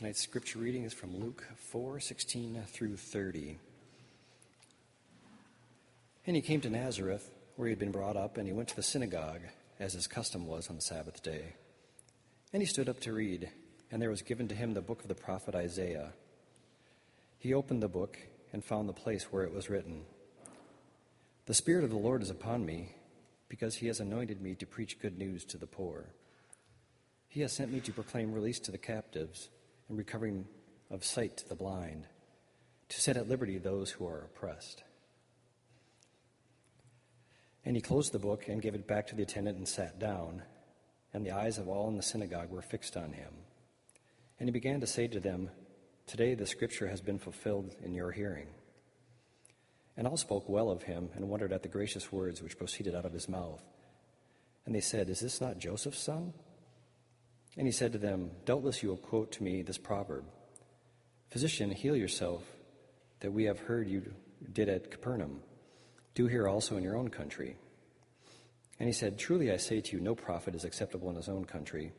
Tonight's scripture reading is from Luke 4 16 through 30. And he came to Nazareth, where he had been brought up, and he went to the synagogue, as his custom was on the Sabbath day. And he stood up to read, and there was given to him the book of the prophet Isaiah. He opened the book and found the place where it was written The Spirit of the Lord is upon me, because he has anointed me to preach good news to the poor. He has sent me to proclaim release to the captives and recovering of sight to the blind, to set at liberty those who are oppressed. And he closed the book and gave it back to the attendant and sat down, and the eyes of all in the synagogue were fixed on him. And he began to say to them, Today the scripture has been fulfilled in your hearing. And all spoke well of him and wondered at the gracious words which proceeded out of his mouth. And they said, Is this not Joseph's son? And he said to them, Doubtless you will quote to me this proverb Physician, heal yourself, that we have heard you did at Capernaum. Do here also in your own country. And he said, Truly I say to you, no prophet is acceptable in his own country.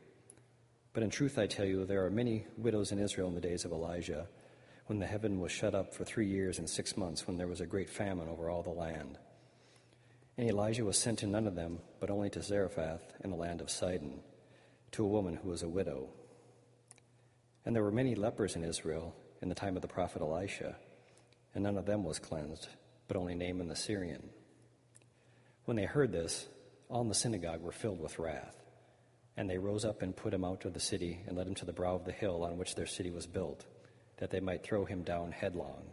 But in truth I tell you, there are many widows in Israel in the days of Elijah, when the heaven was shut up for three years and six months, when there was a great famine over all the land. And Elijah was sent to none of them, but only to Zarephath in the land of Sidon to a woman who was a widow. And there were many lepers in Israel in the time of the prophet Elisha, and none of them was cleansed, but only Naaman the Syrian. When they heard this, all in the synagogue were filled with wrath. And they rose up and put him out of the city and led him to the brow of the hill on which their city was built, that they might throw him down headlong.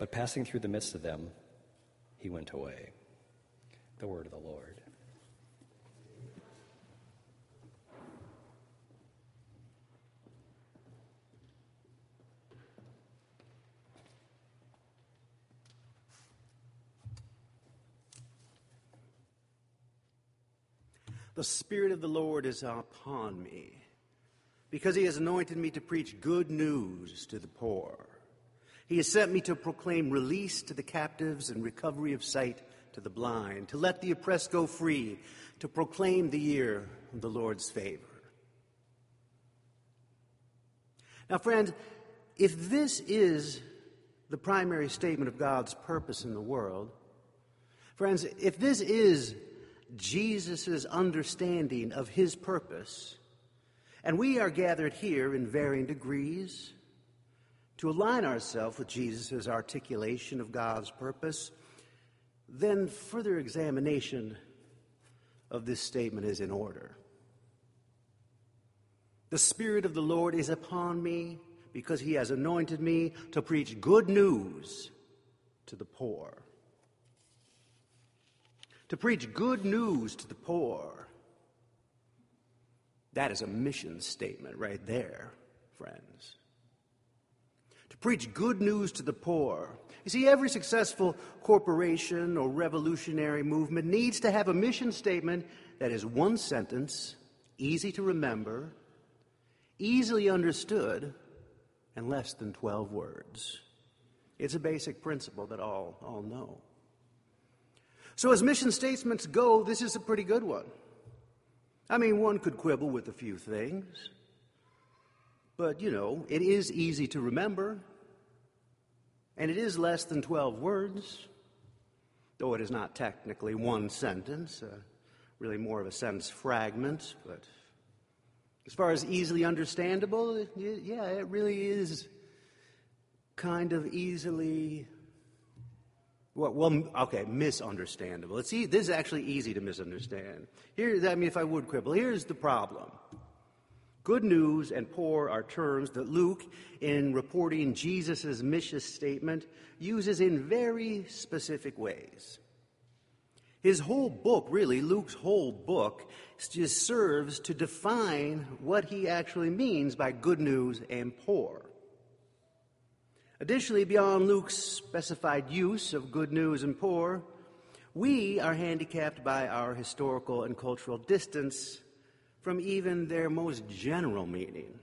But passing through the midst of them, he went away. The word of the Lord. The Spirit of the Lord is upon me, because he has anointed me to preach good news to the poor. He has sent me to proclaim release to the captives and recovery of sight to the blind, to let the oppressed go free, to proclaim the year of the Lord's favor. Now, friends, if this is the primary statement of God's purpose in the world, friends, if this is Jesus' understanding of his purpose. And we are gathered here in varying degrees to align ourselves with Jesus' articulation of God's purpose. Then further examination of this statement is in order. The Spirit of the Lord is upon me because he has anointed me to preach good news to the poor to preach good news to the poor. That is a mission statement right there, friends. To preach good news to the poor. You see, every successful corporation or revolutionary movement needs to have a mission statement that is one sentence, easy to remember, easily understood, and less than 12 words. It's a basic principle that all, all know. So, as mission statements go, this is a pretty good one. I mean, one could quibble with a few things, but you know, it is easy to remember, and it is less than 12 words, though it is not technically one sentence, uh, really more of a sentence fragment, but as far as easily understandable, it, yeah, it really is kind of easily well, well, okay, misunderstandable. It's this is actually easy to misunderstand. Here, I mean, if I would quibble, here's the problem. Good news and poor are terms that Luke, in reporting Jesus' mission statement, uses in very specific ways. His whole book, really, Luke's whole book, just serves to define what he actually means by good news and poor. Additionally, beyond Luke's specified use of good news and poor, we are handicapped by our historical and cultural distance from even their most general meaning.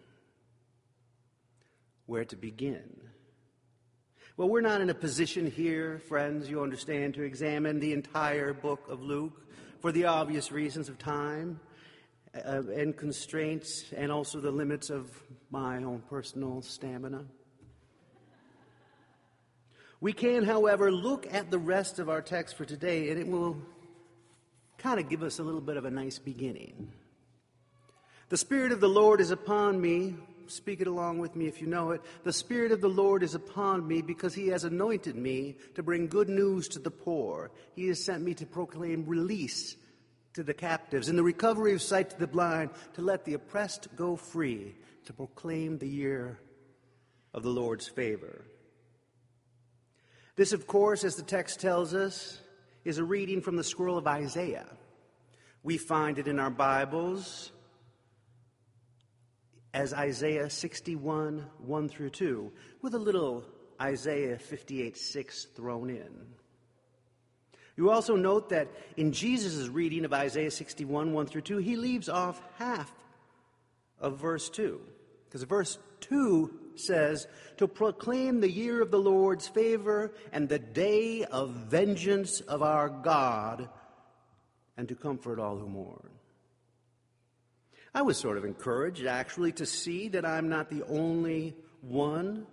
Where to begin? Well, we're not in a position here, friends, you understand, to examine the entire book of Luke for the obvious reasons of time uh, and constraints, and also the limits of my own personal stamina. We can, however, look at the rest of our text for today, and it will kind of give us a little bit of a nice beginning. The Spirit of the Lord is upon me. Speak it along with me if you know it. The Spirit of the Lord is upon me because He has anointed me to bring good news to the poor. He has sent me to proclaim release to the captives and the recovery of sight to the blind, to let the oppressed go free, to proclaim the year of the Lord's favor. This, of course, as the text tells us, is a reading from the scroll of Isaiah. We find it in our Bibles as Isaiah 61, 1 through 2, with a little Isaiah 58, 6 thrown in. You also note that in Jesus' reading of Isaiah 61, 1 through 2, he leaves off half of verse 2. Because verse 2 says, To proclaim the year of the Lord's favor and the day of vengeance of our God, and to comfort all who mourn. I was sort of encouraged, actually, to see that I'm not the only one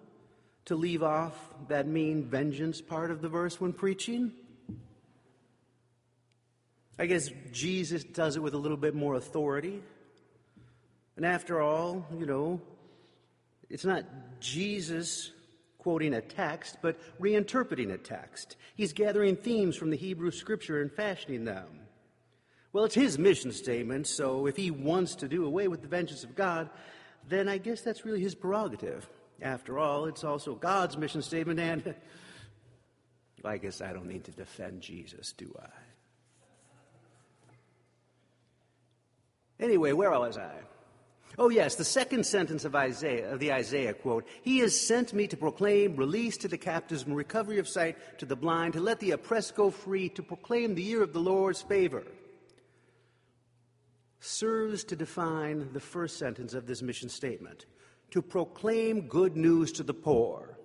to leave off that mean vengeance part of the verse when preaching. I guess Jesus does it with a little bit more authority. And after all, you know, it's not Jesus quoting a text, but reinterpreting a text. He's gathering themes from the Hebrew scripture and fashioning them. Well, it's his mission statement, so if he wants to do away with the vengeance of God, then I guess that's really his prerogative. After all, it's also God's mission statement, and I guess I don't need to defend Jesus, do I? Anyway, where was I? Oh, yes, the second sentence of Isaiah, of the Isaiah quote, He has sent me to proclaim release to the captives and recovery of sight to the blind, to let the oppressed go free, to proclaim the year of the Lord's favor serves to define the first sentence of this mission statement to proclaim good news to the poor.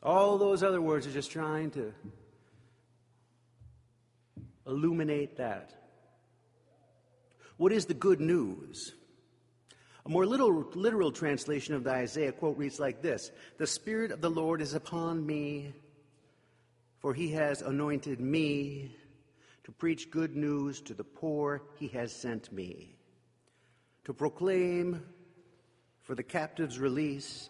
All those other words are just trying to illuminate that. What is the good news? A more literal, literal translation of the Isaiah quote reads like this The Spirit of the Lord is upon me, for he has anointed me to preach good news to the poor, he has sent me. To proclaim for the captives release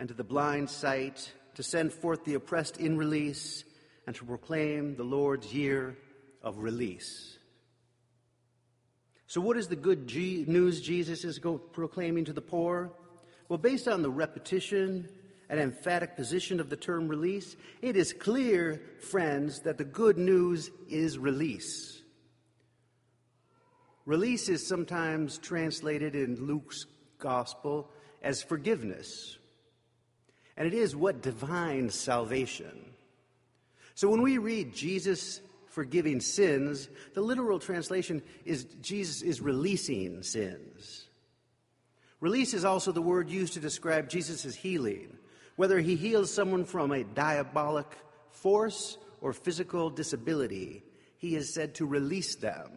and to the blind sight, to send forth the oppressed in release, and to proclaim the Lord's year of release. So, what is the good G- news Jesus is proclaiming to the poor? Well, based on the repetition and emphatic position of the term release, it is clear, friends, that the good news is release. Release is sometimes translated in Luke's gospel as forgiveness, and it is what defines salvation. So when we read Jesus forgiving sins, the literal translation is Jesus is releasing sins. Release is also the word used to describe Jesus' healing whether he heals someone from a diabolic force or physical disability, he is said to release them.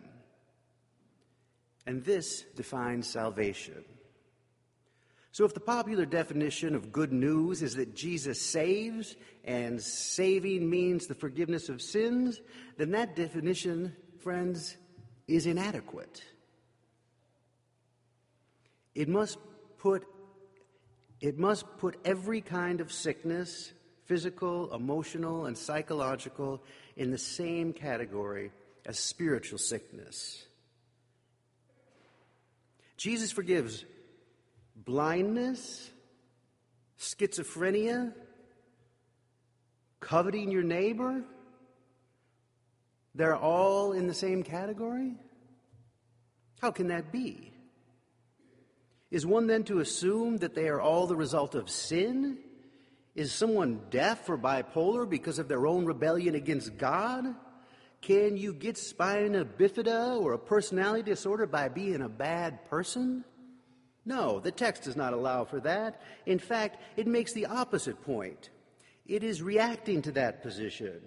And this defines salvation. So, if the popular definition of good news is that Jesus saves and saving means the forgiveness of sins, then that definition, friends, is inadequate. It must put it must put every kind of sickness, physical, emotional, and psychological, in the same category as spiritual sickness. Jesus forgives blindness, schizophrenia, coveting your neighbor. They're all in the same category? How can that be? Is one then to assume that they are all the result of sin? Is someone deaf or bipolar because of their own rebellion against God? Can you get spina bifida or a personality disorder by being a bad person? No, the text does not allow for that. In fact, it makes the opposite point. It is reacting to that position.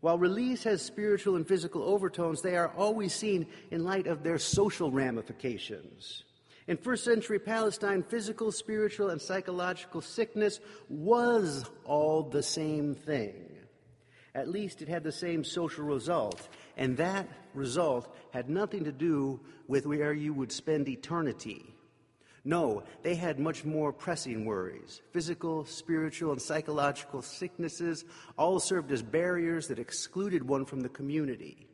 While release has spiritual and physical overtones, they are always seen in light of their social ramifications. In first century Palestine, physical, spiritual, and psychological sickness was all the same thing. At least it had the same social result, and that result had nothing to do with where you would spend eternity. No, they had much more pressing worries. Physical, spiritual, and psychological sicknesses all served as barriers that excluded one from the community.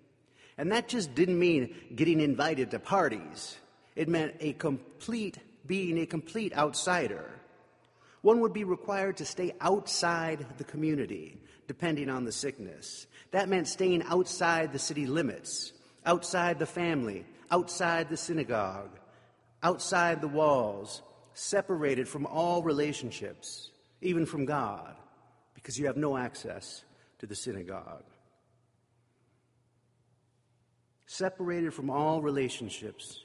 And that just didn't mean getting invited to parties. It meant a complete, being a complete outsider. One would be required to stay outside the community, depending on the sickness. That meant staying outside the city limits, outside the family, outside the synagogue, outside the walls, separated from all relationships, even from God, because you have no access to the synagogue. Separated from all relationships,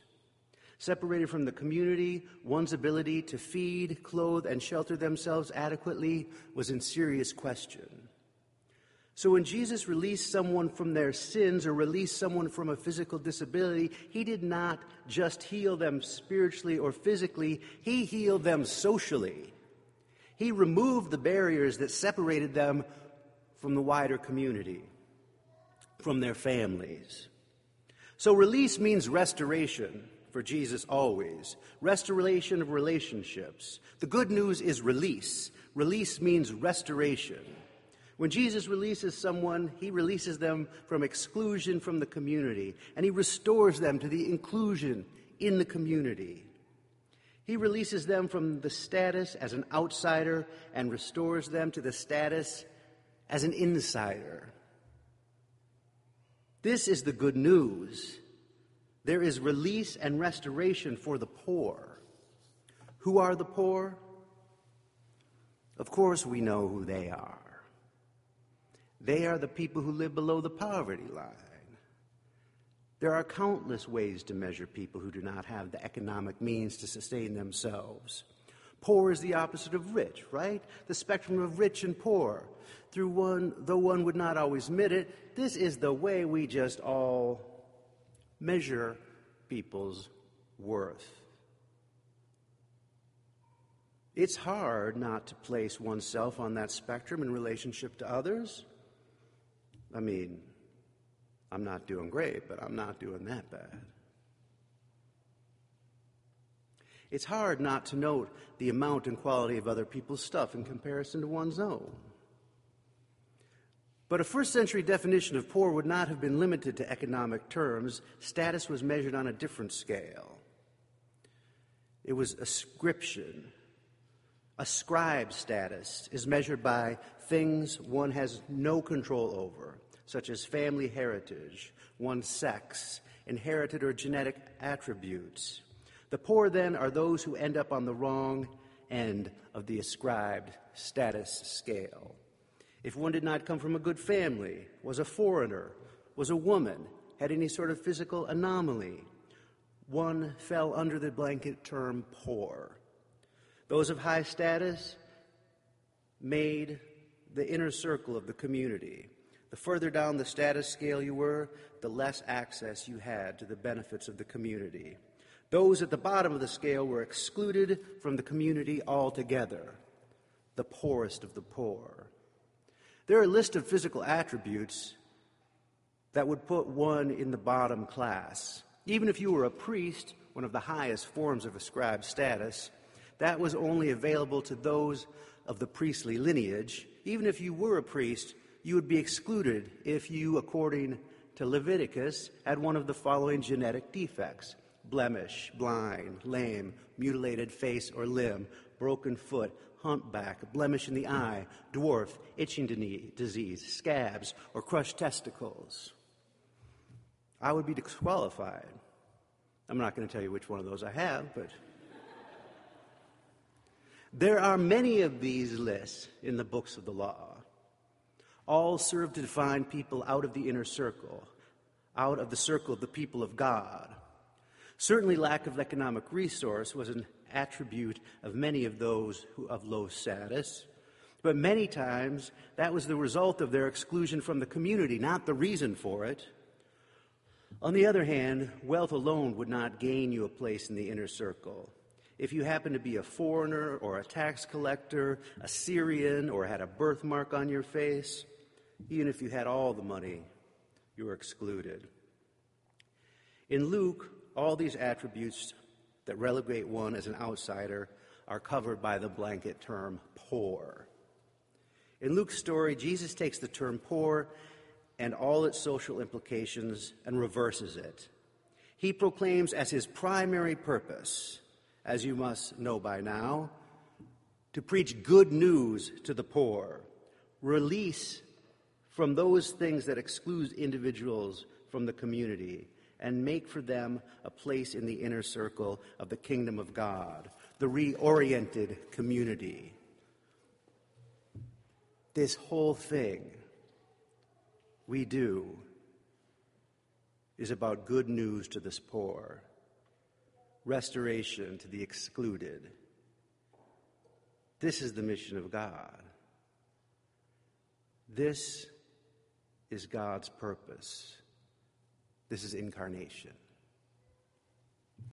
separated from the community, one's ability to feed, clothe, and shelter themselves adequately was in serious question. So when Jesus released someone from their sins or released someone from a physical disability, he did not just heal them spiritually or physically, he healed them socially. He removed the barriers that separated them from the wider community, from their families. So release means restoration for Jesus always. Restoration of relationships. The good news is release. Release means restoration. When Jesus releases someone, he releases them from exclusion from the community, and he restores them to the inclusion in the community. He releases them from the status as an outsider and restores them to the status as an insider. This is the good news. There is release and restoration for the poor. Who are the poor? Of course, we know who they are. They are the people who live below the poverty line. There are countless ways to measure people who do not have the economic means to sustain themselves. Poor is the opposite of rich, right? The spectrum of rich and poor. Through one, though one would not always admit it, this is the way we just all measure people's worth. It's hard not to place oneself on that spectrum in relationship to others. I mean, I'm not doing great, but I'm not doing that bad. It's hard not to note the amount and quality of other people's stuff in comparison to one's own. But a first century definition of poor would not have been limited to economic terms. Status was measured on a different scale. It was ascription. Ascribed status is measured by things one has no control over, such as family heritage, one's sex, inherited or genetic attributes. The poor, then, are those who end up on the wrong end of the ascribed status scale. If one did not come from a good family, was a foreigner, was a woman, had any sort of physical anomaly, one fell under the blanket term poor. Those of high status made the inner circle of the community. The further down the status scale you were, the less access you had to the benefits of the community. Those at the bottom of the scale were excluded from the community altogether, the poorest of the poor. There are a list of physical attributes that would put one in the bottom class. Even if you were a priest, one of the highest forms of ascribed status, that was only available to those of the priestly lineage even if you were a priest, you would be excluded if you, according to Leviticus, had one of the following genetic defects blemish, blind, lame, mutilated face or limb, broken foot, humpback, blemish in the eye, dwarf, itching disease, scabs, or crushed testicles. I would be disqualified. I'm not going to tell you which one of those I have, but. There are many of these lists in the books of the law. All serve to define people out of the inner circle, out of the circle of the people of God. Certainly, lack of economic resource was an attribute of many of those who, of low status. But many times, that was the result of their exclusion from the community, not the reason for it. On the other hand, wealth alone would not gain you a place in the inner circle. If you happen to be a foreigner or a tax collector, a Syrian, or had a birthmark on your face, even if you had all the money, you were excluded. In Luke, all these attributes that relegate one as an outsider are covered by the blanket term poor. In Luke's story, Jesus takes the term poor and all its social implications and reverses it. He proclaims as his primary purpose, as you must know by now, to preach good news to the poor, release from those things that exclude individuals from the community, and make for them a place in the inner circle of the kingdom of God, the reoriented community. This whole thing we do is about good news to this poor, restoration to the excluded. This is the mission of God. This is God's purpose. This is incarnation.